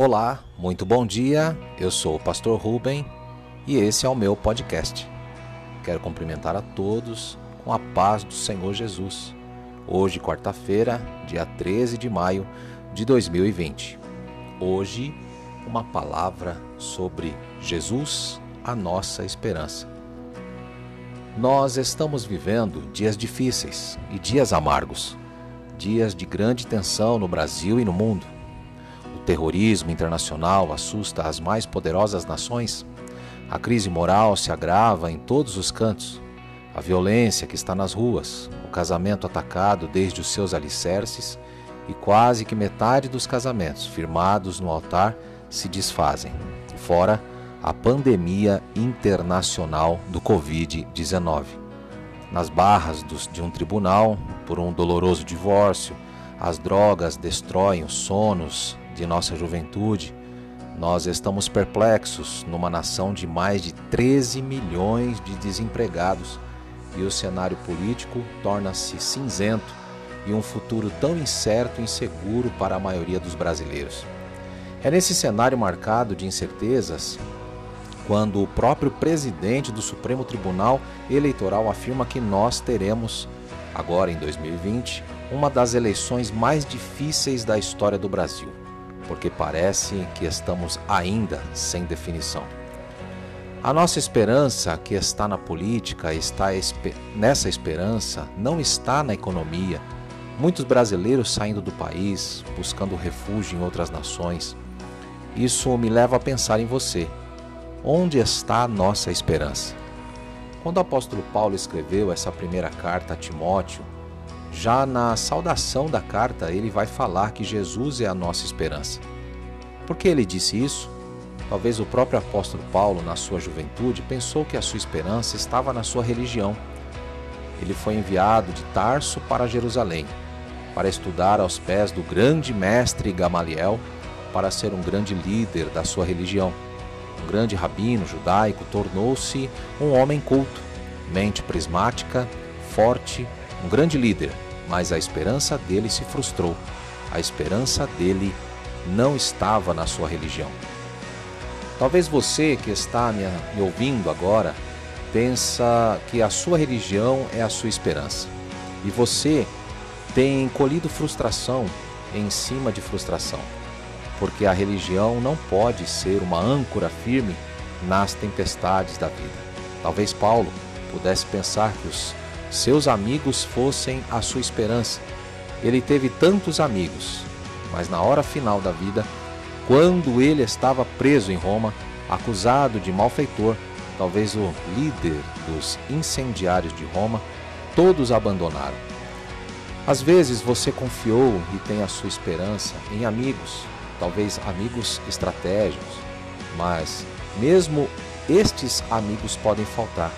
Olá, muito bom dia. Eu sou o pastor Ruben e esse é o meu podcast. Quero cumprimentar a todos com a paz do Senhor Jesus. Hoje, quarta-feira, dia 13 de maio de 2020. Hoje, uma palavra sobre Jesus, a nossa esperança. Nós estamos vivendo dias difíceis e dias amargos, dias de grande tensão no Brasil e no mundo. Terrorismo internacional assusta as mais poderosas nações. A crise moral se agrava em todos os cantos. A violência que está nas ruas, o casamento atacado desde os seus alicerces e quase que metade dos casamentos firmados no altar se desfazem. Fora a pandemia internacional do Covid-19. Nas barras de um tribunal, por um doloroso divórcio, as drogas destroem os sonos de nossa juventude. Nós estamos perplexos numa nação de mais de 13 milhões de desempregados e o cenário político torna-se cinzento e um futuro tão incerto e inseguro para a maioria dos brasileiros. É nesse cenário marcado de incertezas quando o próprio presidente do Supremo Tribunal Eleitoral afirma que nós teremos, agora em 2020, uma das eleições mais difíceis da história do Brasil, porque parece que estamos ainda sem definição. A nossa esperança que está na política, está nessa esperança não está na economia. Muitos brasileiros saindo do país, buscando refúgio em outras nações. Isso me leva a pensar em você Onde está a nossa esperança? Quando o apóstolo Paulo escreveu essa primeira carta a Timóteo, já na saudação da carta ele vai falar que Jesus é a nossa esperança. Por que ele disse isso? Talvez o próprio apóstolo Paulo, na sua juventude, pensou que a sua esperança estava na sua religião. Ele foi enviado de Tarso para Jerusalém, para estudar aos pés do grande mestre Gamaliel, para ser um grande líder da sua religião um grande rabino judaico, tornou-se um homem culto, mente prismática, forte, um grande líder, mas a esperança dele se frustrou. A esperança dele não estava na sua religião. Talvez você que está me ouvindo agora pensa que a sua religião é a sua esperança. E você tem colhido frustração em cima de frustração porque a religião não pode ser uma âncora firme nas tempestades da vida. Talvez Paulo pudesse pensar que os seus amigos fossem a sua esperança. Ele teve tantos amigos, mas na hora final da vida, quando ele estava preso em Roma, acusado de malfeitor, talvez o líder dos incendiários de Roma, todos abandonaram. Às vezes você confiou e tem a sua esperança em amigos, talvez amigos estratégicos, mas mesmo estes amigos podem faltar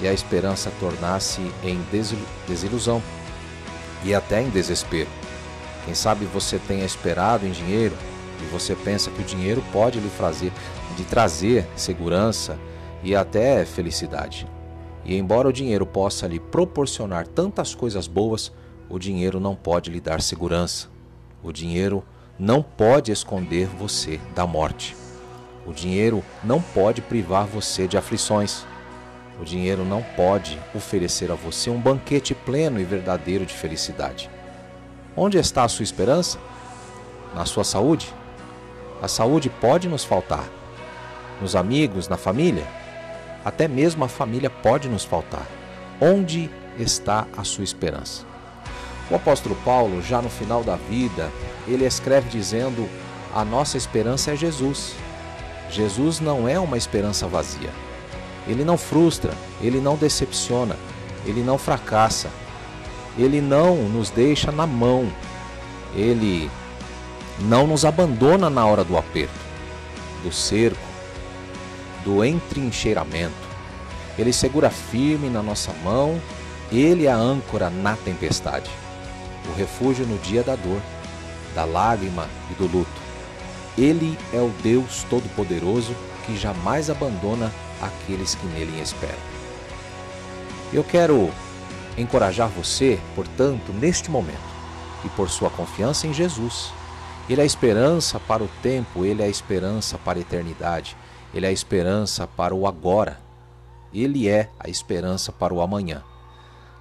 e a esperança tornar-se em desilusão e até em desespero. Quem sabe você tenha esperado em dinheiro e você pensa que o dinheiro pode lhe fazer de trazer segurança e até felicidade. E embora o dinheiro possa lhe proporcionar tantas coisas boas, o dinheiro não pode lhe dar segurança. O dinheiro não pode esconder você da morte. O dinheiro não pode privar você de aflições. O dinheiro não pode oferecer a você um banquete pleno e verdadeiro de felicidade. Onde está a sua esperança? Na sua saúde? A saúde pode nos faltar. Nos amigos, na família? Até mesmo a família pode nos faltar. Onde está a sua esperança? O apóstolo Paulo, já no final da vida, ele escreve dizendo: A nossa esperança é Jesus. Jesus não é uma esperança vazia. Ele não frustra, ele não decepciona, ele não fracassa, ele não nos deixa na mão, ele não nos abandona na hora do aperto, do cerco, do entrincheiramento. Ele segura firme na nossa mão, ele é a âncora na tempestade o refúgio no dia da dor, da lágrima e do luto. Ele é o Deus Todo-Poderoso que jamais abandona aqueles que nele esperam. Eu quero encorajar você, portanto, neste momento, e por sua confiança em Jesus, Ele é a esperança para o tempo, ele é a esperança para a eternidade, ele é a esperança para o agora, ele é a esperança para o amanhã.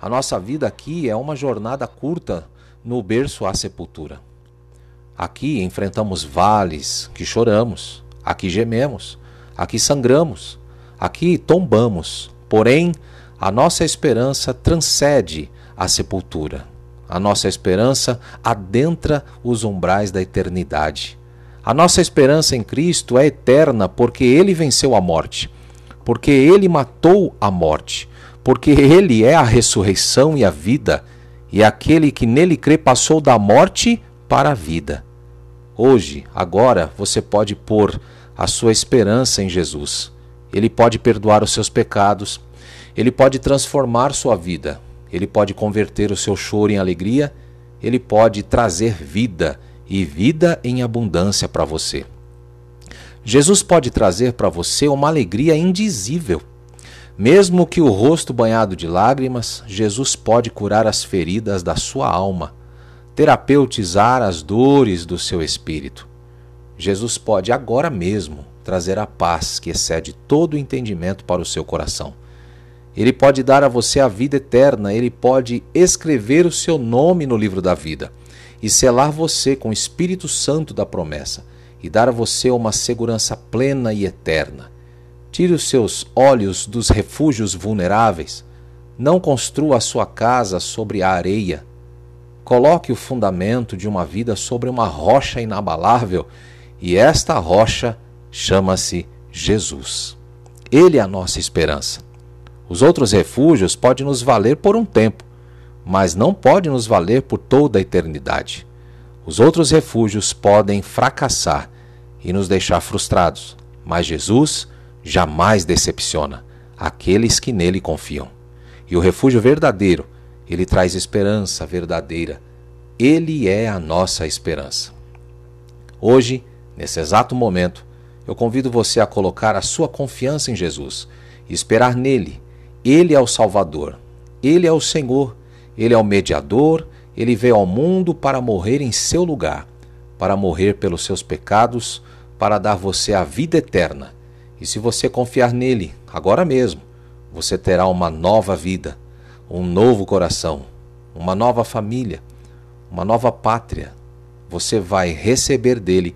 A nossa vida aqui é uma jornada curta no berço à sepultura. Aqui enfrentamos vales que choramos, aqui gememos, aqui sangramos, aqui tombamos, porém a nossa esperança transcende a sepultura. A nossa esperança adentra os umbrais da eternidade. A nossa esperança em Cristo é eterna porque ele venceu a morte, porque ele matou a morte, porque ele é a ressurreição e a vida, e aquele que nele crê passou da morte para a vida. Hoje, agora, você pode pôr a sua esperança em Jesus. Ele pode perdoar os seus pecados, ele pode transformar sua vida, ele pode converter o seu choro em alegria, ele pode trazer vida e vida em abundância para você. Jesus pode trazer para você uma alegria indizível. Mesmo que o rosto banhado de lágrimas, Jesus pode curar as feridas da sua alma, terapeutizar as dores do seu espírito. Jesus pode agora mesmo trazer a paz que excede todo o entendimento para o seu coração. Ele pode dar a você a vida eterna, ele pode escrever o seu nome no livro da vida e selar você com o Espírito Santo da promessa e dar a você uma segurança plena e eterna. Tire os seus olhos dos refúgios vulneráveis. Não construa a sua casa sobre a areia. Coloque o fundamento de uma vida sobre uma rocha inabalável, e esta rocha chama-se Jesus. Ele é a nossa esperança. Os outros refúgios podem nos valer por um tempo, mas não podem nos valer por toda a eternidade. Os outros refúgios podem fracassar e nos deixar frustrados, mas Jesus jamais decepciona aqueles que nele confiam. E o refúgio verdadeiro, ele traz esperança verdadeira. Ele é a nossa esperança. Hoje, nesse exato momento, eu convido você a colocar a sua confiança em Jesus e esperar nele ele é o Salvador, Ele é o Senhor, Ele é o mediador, Ele veio ao mundo para morrer em seu lugar, para morrer pelos seus pecados, para dar você a vida eterna. E se você confiar nele, agora mesmo, você terá uma nova vida, um novo coração, uma nova família, uma nova pátria. Você vai receber dele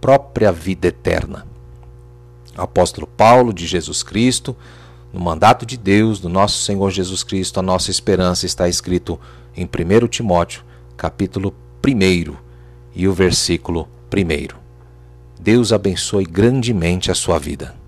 própria vida eterna. Apóstolo Paulo de Jesus Cristo, no mandato de Deus, do nosso Senhor Jesus Cristo, a nossa esperança está escrito em 1 Timóteo, capítulo 1 e o versículo 1. Deus abençoe grandemente a sua vida.